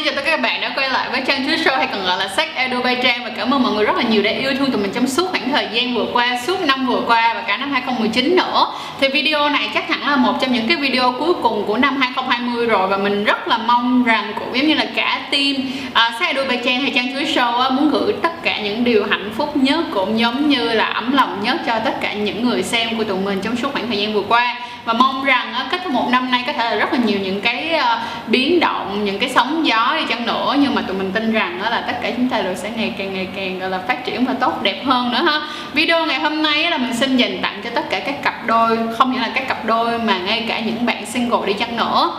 xin chào tất cả các bạn đã quay lại với Trang chứa Show hay còn gọi là Sách Edu by Trang và cảm ơn mọi người rất là nhiều đã yêu thương tụi mình trong suốt khoảng thời gian vừa qua, suốt năm vừa qua và cả năm 2019 nữa. Thì video này chắc hẳn là một trong những cái video cuối cùng của năm 2020 rồi và mình rất là mong rằng cũng giống như là cả team à, uh, Sách Edu by Trang hay Trang chứa Show uh, muốn gửi tất cả những điều hạnh phúc nhất cũng giống như là ấm lòng nhất cho tất cả những người xem của tụi mình trong suốt khoảng thời gian vừa qua và mong rằng uh, kết thúc một năm nay có thể là rất là nhiều những cái Ờ, biến động, những cái sóng gió đi chăng nữa. Nhưng mà tụi mình tin rằng đó là tất cả chúng ta đều sẽ ngày càng ngày càng gọi là phát triển và tốt đẹp hơn nữa ha. Video ngày hôm nay là mình xin dành tặng cho tất cả các cặp đôi không những là các cặp đôi mà ngay cả những bạn single đi chăng nữa.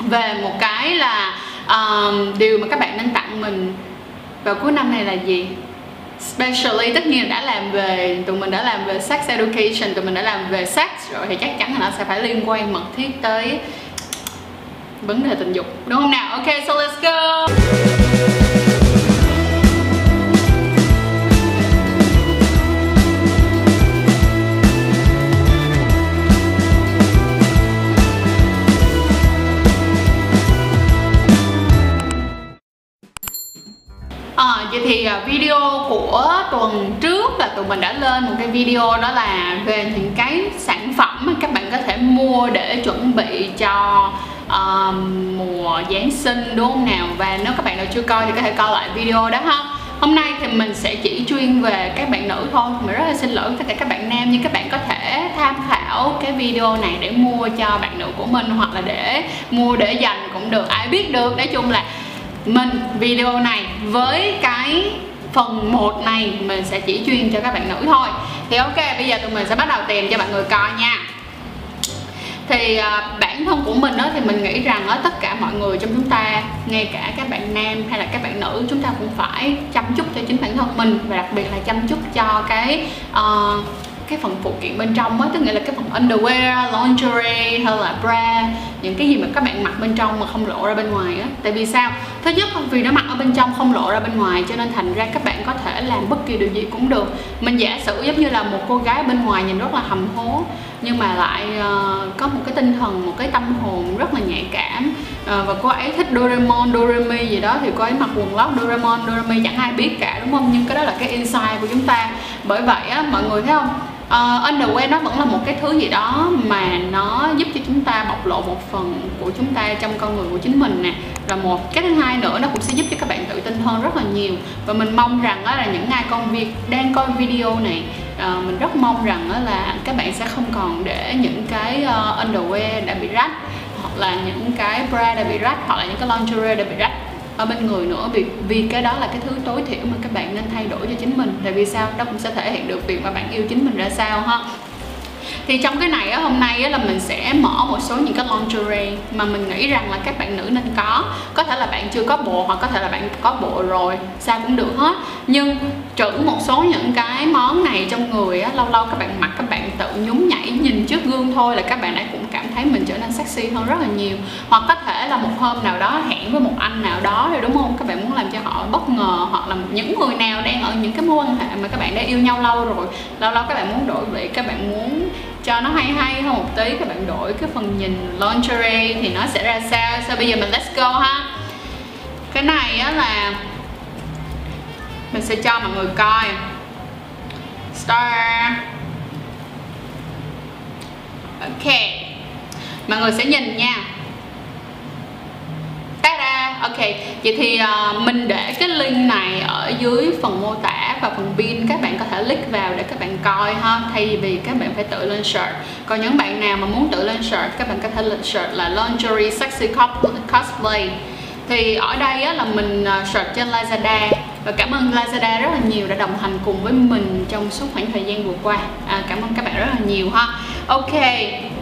Về một cái là um, điều mà các bạn nên tặng mình vào cuối năm này là gì? Specially tất nhiên đã làm về tụi mình đã làm về sex education tụi mình đã làm về sex rồi thì chắc chắn là nó sẽ phải liên quan mật thiết tới vấn đề tình dục đúng không nào? Ok so let's go. À, vậy thì à, video của tuần trước là tụi mình đã lên một cái video đó là về những cái sản phẩm mà các bạn có thể mua để chuẩn bị cho uh, mùa Giáng sinh đúng không nào? Và nếu các bạn nào chưa coi thì có thể coi lại video đó ha. Hôm nay thì mình sẽ chỉ chuyên về các bạn nữ thôi. Mình rất là xin lỗi tất cả các bạn nam Nhưng các bạn có thể tham khảo cái video này để mua cho bạn nữ của mình Hoặc là để mua để dành cũng được. Ai biết được Nói chung là mình video này với cái phần 1 này mình sẽ chỉ chuyên cho các bạn nữ thôi. Thì ok bây giờ tụi mình sẽ bắt đầu tìm cho mọi người coi nha thì uh, bản thân của mình đó thì mình nghĩ rằng ở tất cả mọi người trong chúng ta ngay cả các bạn nam hay là các bạn nữ chúng ta cũng phải chăm chút cho chính bản thân mình và đặc biệt là chăm chút cho cái uh, cái phần phụ kiện bên trong á tức nghĩa là cái phần underwear, lingerie hay là bra những cái gì mà các bạn mặc bên trong mà không lộ ra bên ngoài á. Tại vì sao? Thứ nhất vì nó mặc ở bên trong không lộ ra bên ngoài cho nên thành ra các bạn có thể làm bất kỳ điều gì cũng được. Mình giả sử giống như là một cô gái bên ngoài nhìn rất là hầm hố nhưng mà lại uh, có một cái tinh thần một cái tâm hồn rất là nhạy cảm uh, và cô ấy thích Doraemon, Doremi gì đó thì cô ấy mặc quần lót Doraemon, Doremi chẳng ai biết cả đúng không? Nhưng cái đó là cái insight của chúng ta. Bởi vậy á mọi người thấy không? Uh, underwear nó vẫn là một cái thứ gì đó mà nó giúp cho chúng ta bộc lộ một phần của chúng ta trong con người của chính mình nè. Và một cái thứ hai nữa nó cũng sẽ giúp cho các bạn tự tin hơn rất là nhiều. Và mình mong rằng đó là những ai con việc đang coi video này uh, mình rất mong rằng đó là các bạn sẽ không còn để những cái uh, underwear đã bị rách hoặc là những cái bra đã bị rách hoặc là những cái lingerie đã bị rách ở bên người nữa vì vì cái đó là cái thứ tối thiểu mà các bạn nên thay đổi cho chính mình. Tại vì sao? Đó cũng sẽ thể hiện được việc mà bạn yêu chính mình ra sao ha. Thì trong cái này á, hôm nay á, là mình sẽ mở một số những cái lingerie mà mình nghĩ rằng là các bạn nữ nên có. Có thể là bạn chưa có bộ hoặc có thể là bạn có bộ rồi sao cũng được hết. Nhưng trữ một số những cái món này trong người á, lâu lâu các bạn mặc các bạn tự nhún nhảy nhìn trước gương thôi là các bạn ấy cũng thấy mình trở nên sexy hơn rất là nhiều. Hoặc có thể là một hôm nào đó hẹn với một anh nào đó rồi, đúng không? Các bạn muốn làm cho họ bất ngờ hoặc là những người nào đang ở những cái mối quan hệ mà các bạn đã yêu nhau lâu rồi, lâu lâu các bạn muốn đổi vị, các bạn muốn cho nó hay hay hơn một tí, các bạn đổi cái phần nhìn lingerie thì nó sẽ ra sao? Sau bây giờ mình let's go ha? Cái này á là mình sẽ cho mọi người coi. Star. Okay mọi người sẽ nhìn nha. Ok vậy thì uh, mình để cái link này ở dưới phần mô tả và phần pin các bạn có thể click vào để các bạn coi ha. Thay vì các bạn phải tự lên search. Còn những bạn nào mà muốn tự lên search các bạn có thể lên search là lingerie sexy cosplay. Thì ở đây á, là mình ờ, search trên Lazada. Và cảm ơn Lazada rất là nhiều đã đồng hành cùng với mình trong suốt khoảng thời gian vừa qua. À, cảm ơn các bạn rất là nhiều ha ok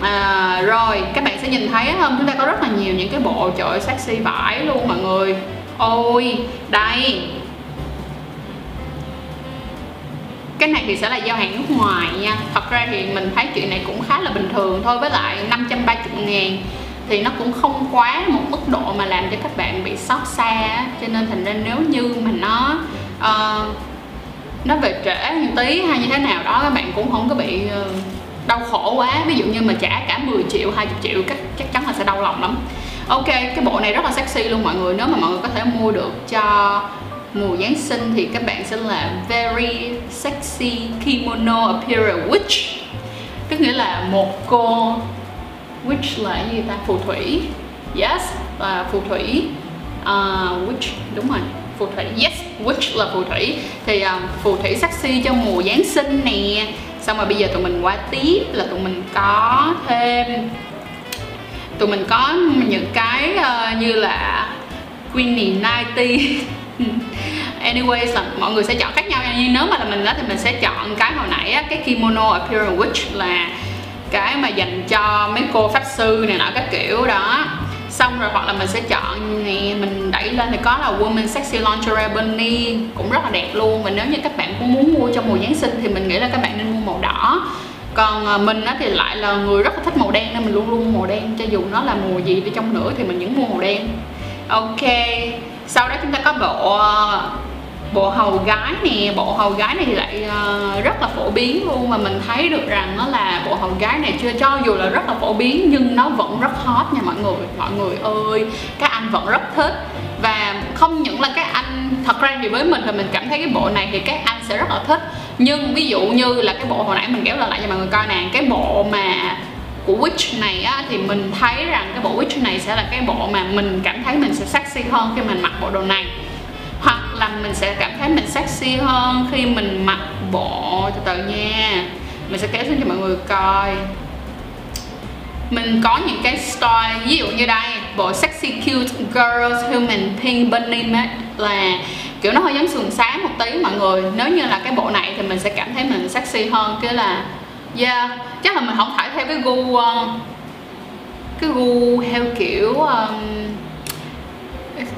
à, rồi các bạn sẽ nhìn thấy không chúng ta có rất là nhiều những cái bộ trời sexy vải luôn mọi người. Ôi đây. Cái này thì sẽ là giao hàng nước ngoài nha. Thật ra thì mình thấy chuyện này cũng khá là bình thường thôi với lại 530 ngàn thì nó cũng không quá một mức độ mà làm cho các bạn bị xót xa cho nên thành ra nếu như mà nó uh, nó về trễ một tí hay như thế nào đó các bạn cũng không có bị uh, đau khổ quá. Ví dụ như mà trả cả 10 triệu 20 triệu chắc chắc chắn là sẽ đau lòng lắm. Ok cái bộ này rất là sexy luôn mọi người. Nếu mà mọi người có thể mua được cho mùa Giáng sinh thì các bạn sẽ là very sexy kimono apparel witch. Tức nghĩa là một cô witch là gì ta? Phù thủy. Yes là phù thủy. Uh, witch đúng rồi phù thủy. Yes witch là phù thủy. Thì um, phù thủy sexy cho mùa giáng sinh nè xong rồi bây giờ tụi mình qua tiếp là tụi mình có thêm tụi mình có những cái uh, như là Queenie 90 anyways là mọi người sẽ chọn khác nhau nhưng nếu mà là mình đó thì mình sẽ chọn cái hồi nãy á, cái kimono appearance witch là cái mà dành cho mấy cô pháp sư này nọ các kiểu đó xong rồi hoặc là mình sẽ chọn thì mình đẩy lên thì có là woman sexy lingerie bunny, cũng rất là đẹp luôn. Và nếu như các bạn cũng muốn mua cho mùa giáng sinh thì mình nghĩ là các bạn nên mua màu đỏ. Còn à, mình á thì lại là người rất là thích màu đen nên mình luôn luôn mua màu đen, cho dù nó là mùa gì đi chăng nữa thì mình vẫn mua màu đen. Ok, sau đó chúng ta có bộ à, bộ hầu gái nè bộ hầu gái này thì lại uh, rất là phổ biến luôn mà mình thấy được rằng nó là bộ hầu gái này chưa cho dù là rất là phổ biến nhưng nó vẫn rất hot nha mọi người. Mọi người ơi các anh vẫn rất thích. Và không những là các anh thật ra thì với mình thì mình cảm thấy cái bộ này thì các anh sẽ rất là thích. Nhưng ví dụ như là cái bộ hồi nãy mình kéo lại cho mọi người coi nè cái bộ mà của witch này á, thì mình thấy rằng cái bộ witch này sẽ là cái bộ mà mình cảm thấy mình sẽ sexy hơn khi mình mặc bộ đồ này là mình sẽ cảm thấy mình sexy hơn khi mình mặc bộ từ từ nha mình sẽ kéo xuống cho mọi người coi. Mình có những cái style ví dụ như đây bộ sexy cute girls human pink bunny made là kiểu nó hơi giống sườn sáng một tí mọi người. Nếu như là cái bộ này thì mình sẽ cảm thấy mình sexy hơn cái là yeah chắc là mình không phải theo cái gu um, cái gu theo kiểu um,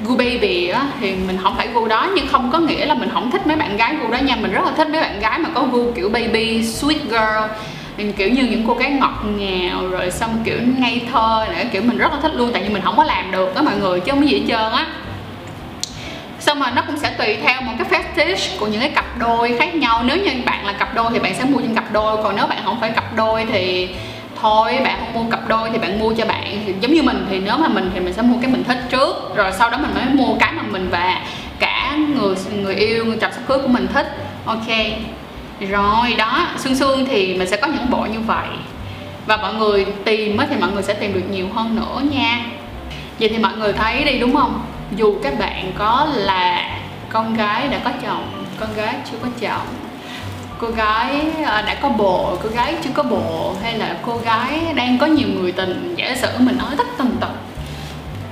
gu baby á, thì mình không phải gu đó, nhưng không có nghĩa là mình không thích mấy bạn gái gu đó nha. Mình rất là thích mấy bạn gái mà có gu kiểu baby, sweet girl mình kiểu như những cô gái ngọt ngào, rồi xong kiểu ngây thơ này kiểu mình rất là thích luôn, tại vì mình không có làm được đó mọi người, chứ không có gì hết trơn á. Xong rồi nó cũng sẽ tùy theo một cái fetish của những cái cặp đôi khác nhau. Nếu như bạn là cặp đôi thì bạn sẽ mua trên cặp đôi, còn nếu bạn không phải cặp đôi thì thôi, bạn không mua cặp đôi thì bạn mua cho bạn. Thì giống như mình thì nếu mà mình thì mình sẽ mua cái mình thích trước, rồi sau đó mình mới mua cái mà mình và cả người người yêu, người chồng sắp cưới của mình thích. Ok. Rồi, đó xương xương thì mình sẽ có những bộ như vậy. Và mọi người tìm thì mọi người sẽ tìm được nhiều hơn nữa nha. Vậy thì mọi người thấy đi, đúng không? Dù các bạn có là con gái đã có chồng, con gái chưa có chồng cô gái à, đã có bồ, cô gái chưa có bồ, hay là cô gái đang có nhiều người tình, giả sử mình nói tất tần tật,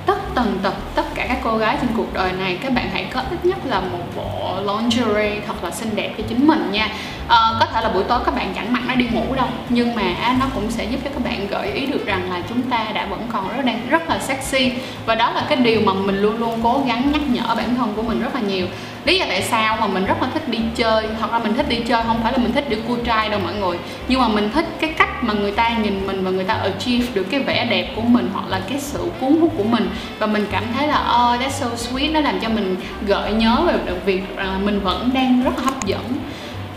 tất tần tật tất cả các cô gái trên cuộc đời này, các bạn hãy có ít nhất là một bộ lingerie thật là xinh đẹp cho chính mình nha à, có thể là buổi tối các bạn chẳng mặc nó đi ngủ đâu nhưng mà nó cũng sẽ giúp cho các bạn gợi ý được rằng là chúng ta đã vẫn còn rất đang rất là sexy. Và đó là cái điều mà mình luôn luôn cố gắng nhắc nhở bản thân của mình rất là nhiều. Lý do tại sao mà mình rất là thích đi chơi hoặc là mình thích đi chơi không phải là mình thích để cua trai đâu mọi người. Nhưng mà mình thích cái cách mà người ta nhìn mình và người ta achieve được cái vẻ đẹp của mình hoặc là cái sự cuốn hút của mình. Và mình cảm thấy là oh that's so sweet. Nó làm cho mình gợi nhớ về việc là mình vẫn đang rất là hấp dẫn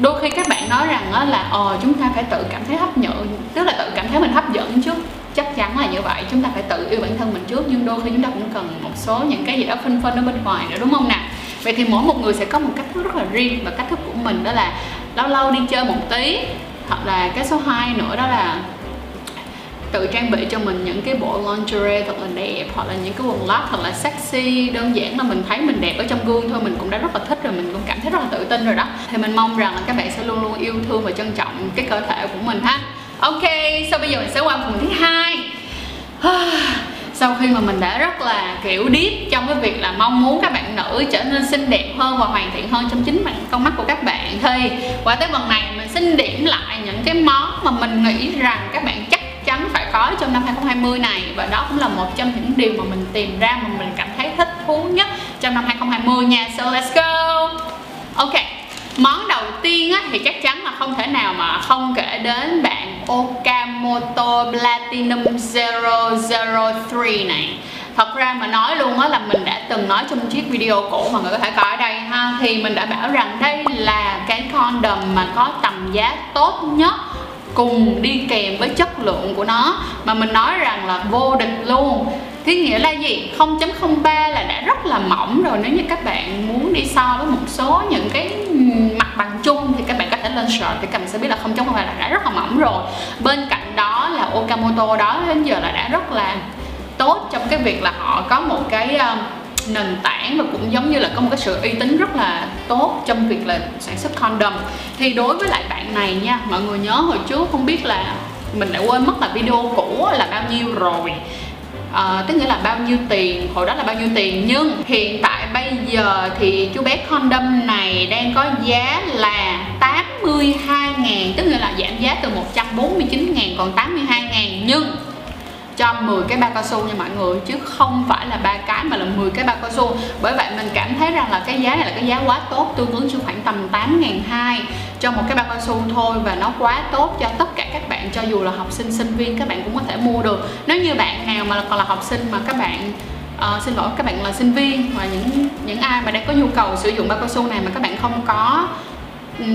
đôi khi các bạn nói rằng là ờ chúng ta phải tự cảm thấy hấp nhận tức là tự cảm thấy mình hấp dẫn trước. Chắc chắn là như vậy, chúng ta phải tự yêu bản thân mình trước, nhưng đôi khi chúng ta cũng cần một số những cái gì đó phân phân ở bên ngoài nữa, đúng không nào? Vậy thì mỗi một người sẽ có một cách thức rất là riêng và cách thức của mình, đó là lâu lâu đi chơi một tí, hoặc là cái số 2 nữa, đó là tự trang bị cho mình những cái bộ lingerie thật là đẹp, hoặc là những cái quần lót thật là sexy, đơn giản là mình thấy mình đẹp ở trong gương thôi, mình cũng đã rất là thích rồi, mình cũng cảm thấy rất là tự tin rồi đó. Thì mình mong rằng là các bạn sẽ luôn luôn yêu thương và trân trọng cái cơ thể của mình ha. Ok sau bây giờ mình sẽ qua phần thứ hai. Sau khi mà mình đã rất là, kiểu, deep trong cái việc là mong muốn các bạn nữ trở nên xinh đẹp hơn và hoàn thiện hơn trong chính con mắt của các bạn thì qua tới phần này mình xin điểm lại những cái món mà mình nghĩ rằng các bạn chắn phải có trong năm 2020 này. Và đó cũng là một trong những điều mà mình tìm ra mà mình cảm thấy thích thú nhất trong năm 2020 nha. So let's go. Ok món đầu tiên á, thì chắc chắn là không thể nào mà không kể đến bạn Okamoto Platinum 003 này. Thật ra mà nói luôn á là mình đã từng nói trong chiếc video cũ mọi người có thể coi ở đây ha thì mình đã bảo rằng đây là cái condom mà có tầm giá tốt nhất cùng đi kèm với chất lượng của nó. Mà mình nói rằng là vô địch luôn. Thế nghĩa là gì? 0.03 là đã rất là mỏng rồi. Nếu như các bạn muốn đi so với một số những cái mặt bằng chung Thì các bạn có thể lên search thì các bạn sẽ biết là 0.03 là đã rất là mỏng rồi. Bên cạnh đó là Okamoto đó đến giờ là đã rất là tốt trong cái việc là họ có một cái uh, nền tảng và cũng giống như là có một cái sự uy tín rất là tốt trong việc là sản xuất condom. Thì đối với lại bạn này nha mọi người nhớ hồi trước không biết là mình đã quên mất là video cũ là bao nhiêu rồi. À, tức nghĩa là bao nhiêu tiền hồi đó là bao nhiêu tiền. Nhưng hiện tại bây giờ thì chú bé condom này đang có giá là 82 ngàn tức nghĩa là giảm giá từ 149 ngàn còn 82 ngàn. Nhưng cho 10 cái bao cao su nha mọi người chứ không phải là ba cái mà là 10 cái bao cao su. Bởi vậy mình cảm thấy rằng là cái giá này là cái giá quá tốt tương ứng cho khoảng tầm 8 ngàn hai cho một cái bao cao su thôi và nó quá tốt cho tất cả các bạn cho dù là học sinh sinh viên các bạn cũng có thể mua được. Nếu như bạn nào mà còn là học sinh mà các bạn uh, xin lỗi các bạn là sinh viên và những những ai mà đang có nhu cầu sử dụng bao cao su này mà các bạn không có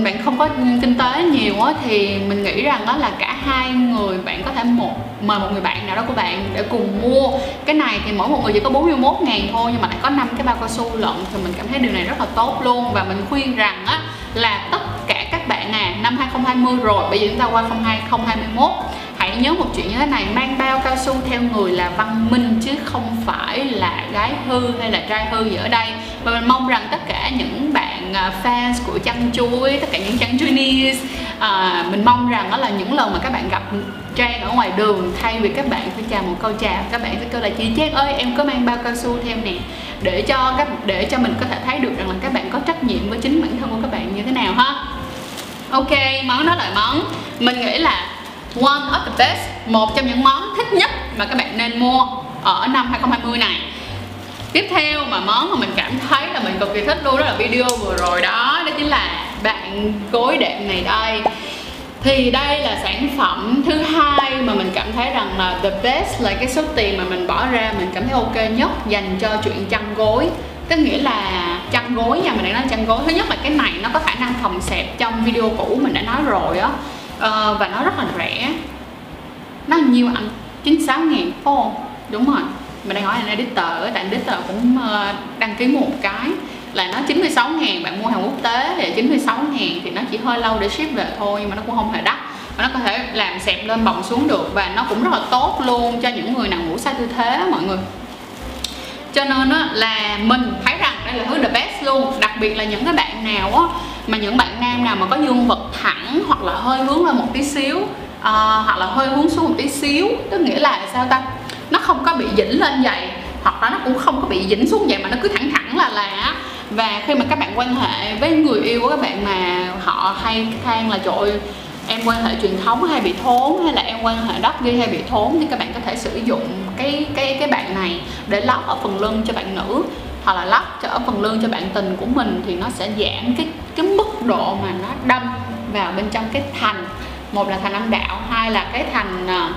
bạn không có kinh tế nhiều á, thì mình nghĩ rằng đó là cả hai người, bạn có thể một, mời một người bạn nào đó của bạn để cùng mua. Cái này thì mỗi một người chỉ có 41 ngàn thôi, nhưng mà lại có năm cái bao cao su lận, thì mình cảm thấy điều này rất là tốt luôn. Và mình khuyên rằng á là tất cả các bạn à năm 2020 rồi, bây giờ chúng ta qua 2021 hãy nhớ một chuyện như thế này, mang bao cao su theo người là văn minh chứ không phải là gái hư hay là trai hư gì ở đây. Và mình mong rằng tất cả những bạn bạn fans của chăn chuối tất cả những chăn chuối à, mình mong rằng đó là những lần mà các bạn gặp Trang ở ngoài đường thay vì các bạn phải chào một câu chào các bạn sẽ kêu là chị Trang ơi em có mang bao cao su theo nè. Để cho các để cho mình có thể thấy được rằng là các bạn có trách nhiệm với chính bản thân của các bạn như thế nào ha. Ok món đó là món mình nghĩ là one of the best một trong những món thích nhất mà các bạn nên mua ở năm 2020 này tiếp theo mà món mà mình cảm thấy là mình cực kỳ thích luôn đó là video vừa rồi. Đó đó chính là bạn gối đệm này đây. Thì đây là sản phẩm thứ hai mà mình cảm thấy rằng là the best là cái số tiền mà mình bỏ ra mình cảm thấy ok nhất dành cho chuyện chăn gối. Tức nghĩa là chăn gối nha mình đã nói chăn gối. Thứ nhất là cái này nó có khả năng phòng xẹp trong video cũ mình đã nói rồi á. Ờ, và nó rất là rẻ. Nó nhiêu anh? 96 ngàn phone đúng rồi mình đang nói là editor tại editor cũng ờ, đăng ký một cái là nó 96 ngàn bạn mua hàng quốc tế thì 96 ngàn thì nó chỉ hơi lâu để ship về thôi nhưng mà nó cũng không hề đắt. Và nó có thể làm xẹp lên bồng xuống được và nó cũng rất là tốt luôn cho những người nào ngủ sai tư thế mọi người. Cho nên á, là mình thấy rằng đây là thứ the best luôn đặc biệt là những cái bạn nào á mà những bạn nam nào mà có dương vật thẳng hoặc là hơi hướng lên một tí xíu uh, hoặc là hơi hướng xuống một tí xíu tức nghĩa là sao ta? Nó không có bị dĩnh lên vậy. Hoặc là nó cũng không có bị dính xuống vậy mà nó cứ thẳng thẳng là là. Và khi mà các bạn quan hệ với người yêu của các bạn mà họ hay than là trời em quan hệ truyền thống hay bị thốn? Hay là em quan hệ đắp ghi hay bị thốn? Thì các bạn có thể sử dụng cái cái cái bạn này để lót ở phần lưng cho bạn nữ. Hoặc là lót cho ở phần lưng cho bạn tình của mình thì nó sẽ giảm cái cái mức độ mà nó đâm vào bên trong cái thành. Một là thành âm đạo hai là cái thành uh,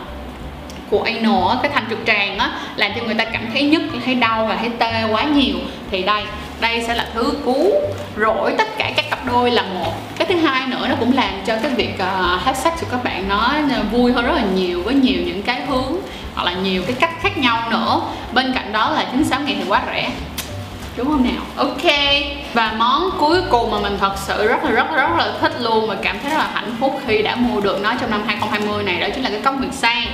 của anal cái thành trực tràng á làm cho người ta cảm thấy nhức thấy đau và thấy tê quá nhiều. Thì đây đây sẽ là thứ cứu rỗi tất cả các cặp đôi là một. Cái thứ hai nữa nó cũng làm cho cái việc uh, have sex của các bạn nó vui hơn rất là nhiều với nhiều những cái hướng hoặc là nhiều cái cách khác nhau nữa. Bên cạnh đó là 96 ngày thì quá rẻ đúng không nào? Ok và món cuối cùng mà mình thật sự rất là rất rất là thích luôn và cảm thấy rất là hạnh phúc khi đã mua được nó trong năm 2020 này đó chính là cái cốc nguyệt sang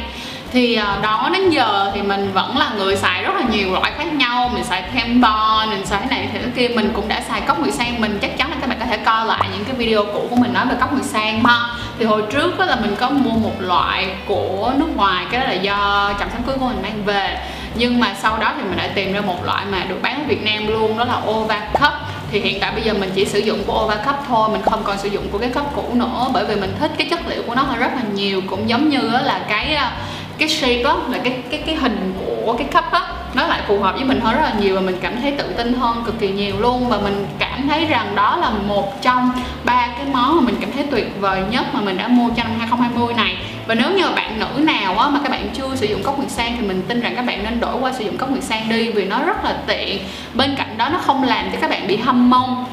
thì à, đó, đến giờ thì mình vẫn là người xài rất là nhiều loại khác nhau. Mình xài Tempo mình xài thế này thì kia. Mình cũng đã xài cốc nguyệt sang. Mình chắc chắn là các bạn có thể coi lại những cái video cũ của mình nói về cốc nguyệt sang ha thì hồi trước đó là mình có mua một loại của nước ngoài, cái đó là do chồng sắm cưới của mình mang về. Nhưng mà sau đó thì mình đã tìm ra một loại mà được bán ở Việt Nam luôn, đó là Ova Cup. Thì hiện tại bây giờ mình chỉ sử dụng của Ova Cup thôi, mình không còn sử dụng của cái cup cũ nữa. Bởi vì mình thích cái chất liệu của nó rất là nhiều. Cũng giống như là cái à, cái shape đó là cái cái cái hình của cái cup á nó lại phù hợp với mình hơn rất là nhiều và mình cảm thấy tự tin hơn cực kỳ nhiều luôn. Và mình cảm thấy rằng đó là một trong ba cái món mà mình cảm thấy tuyệt vời nhất mà mình đã mua cho năm 2020 này. Và nếu như bạn nữ nào á, mà các bạn chưa sử dụng cốc nguyệt sang thì mình tin rằng các bạn nên đổi qua sử dụng cốc nguyệt sang đi vì nó rất là tiện. Bên cạnh đó nó không làm cho các bạn bị hâm mông.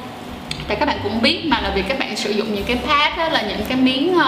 Tại các bạn cũng biết mà là vì các bạn sử dụng những cái pad á, là những cái miếng uh,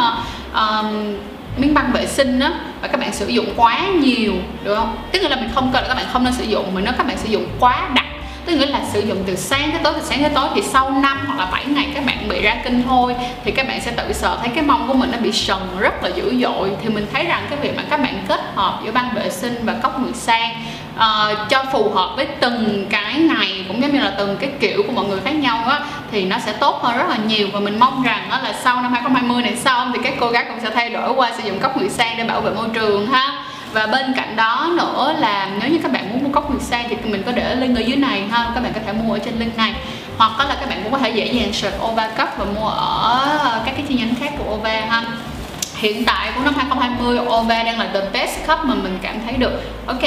um, miếng băng vệ sinh á, và các bạn sử dụng quá nhiều, được không? Tức nghĩa là mình không cần là các bạn không nên sử dụng, mà nếu các bạn sử dụng quá đặc, tức nghĩa là sử dụng từ sáng tới tối, từ sáng tới tối thì sau 5 hoặc là 7 ngày các bạn bị ra kinh thôi thì các bạn sẽ tự sợ thấy cái mông của mình nó bị sần rất là dữ dội. Thì mình thấy rằng cái việc mà các bạn kết hợp giữa băng vệ sinh và cốc người sang uh, cho phù hợp với từng cái ngày cũng giống như là từng cái kiểu của mọi người khác nhau á thì nó sẽ tốt hơn rất là nhiều. Và mình mong rằng đó là sau năm 2020 này xong thì các cô gái cũng sẽ thay đổi qua sử dụng cốc nguyệt sang để bảo vệ môi trường ha. Và bên cạnh đó nữa là nếu như các bạn muốn mua cốc nguyệt sang thì mình có để link ở dưới này ha các bạn có thể mua ở trên link này. Hoặc là các bạn cũng có thể dễ dàng search Ova Cup và mua ở các cái chi nhánh khác của Ova ha. Hiện tại của năm 2020 Ova đang là the best cup mà mình cảm thấy được. Ok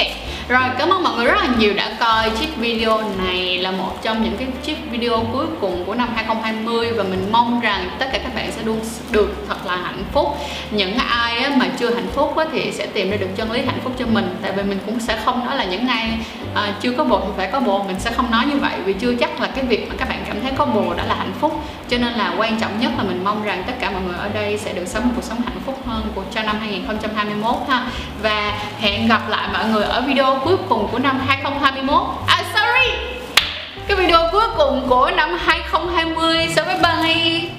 rồi, cảm ơn mọi người rất là nhiều đã coi chiếc video này là một trong những cái chiếc video cuối cùng của năm 2020 và mình mong rằng tất cả các bạn sẽ luôn được thật là hạnh phúc. Những ai mà chưa hạnh phúc thì sẽ tìm ra được chân lý hạnh phúc cho mình, tại vì mình cũng sẽ không nói là những ai à, chưa có bồ thì phải có bồ mình sẽ không nói như vậy vì chưa chắc là cái việc mà các bạn cảm thấy có bồ đã là hạnh phúc. Cho nên là quan trọng nhất là mình mong rằng tất cả mọi người ở đây sẽ được sống một cuộc sống hạnh phúc hơn của cho năm 2021 ha. Và hẹn gặp lại mọi người ở video cuối cùng của năm 2021 à sorry! Cái video cuối cùng của năm 2020 so bye bye.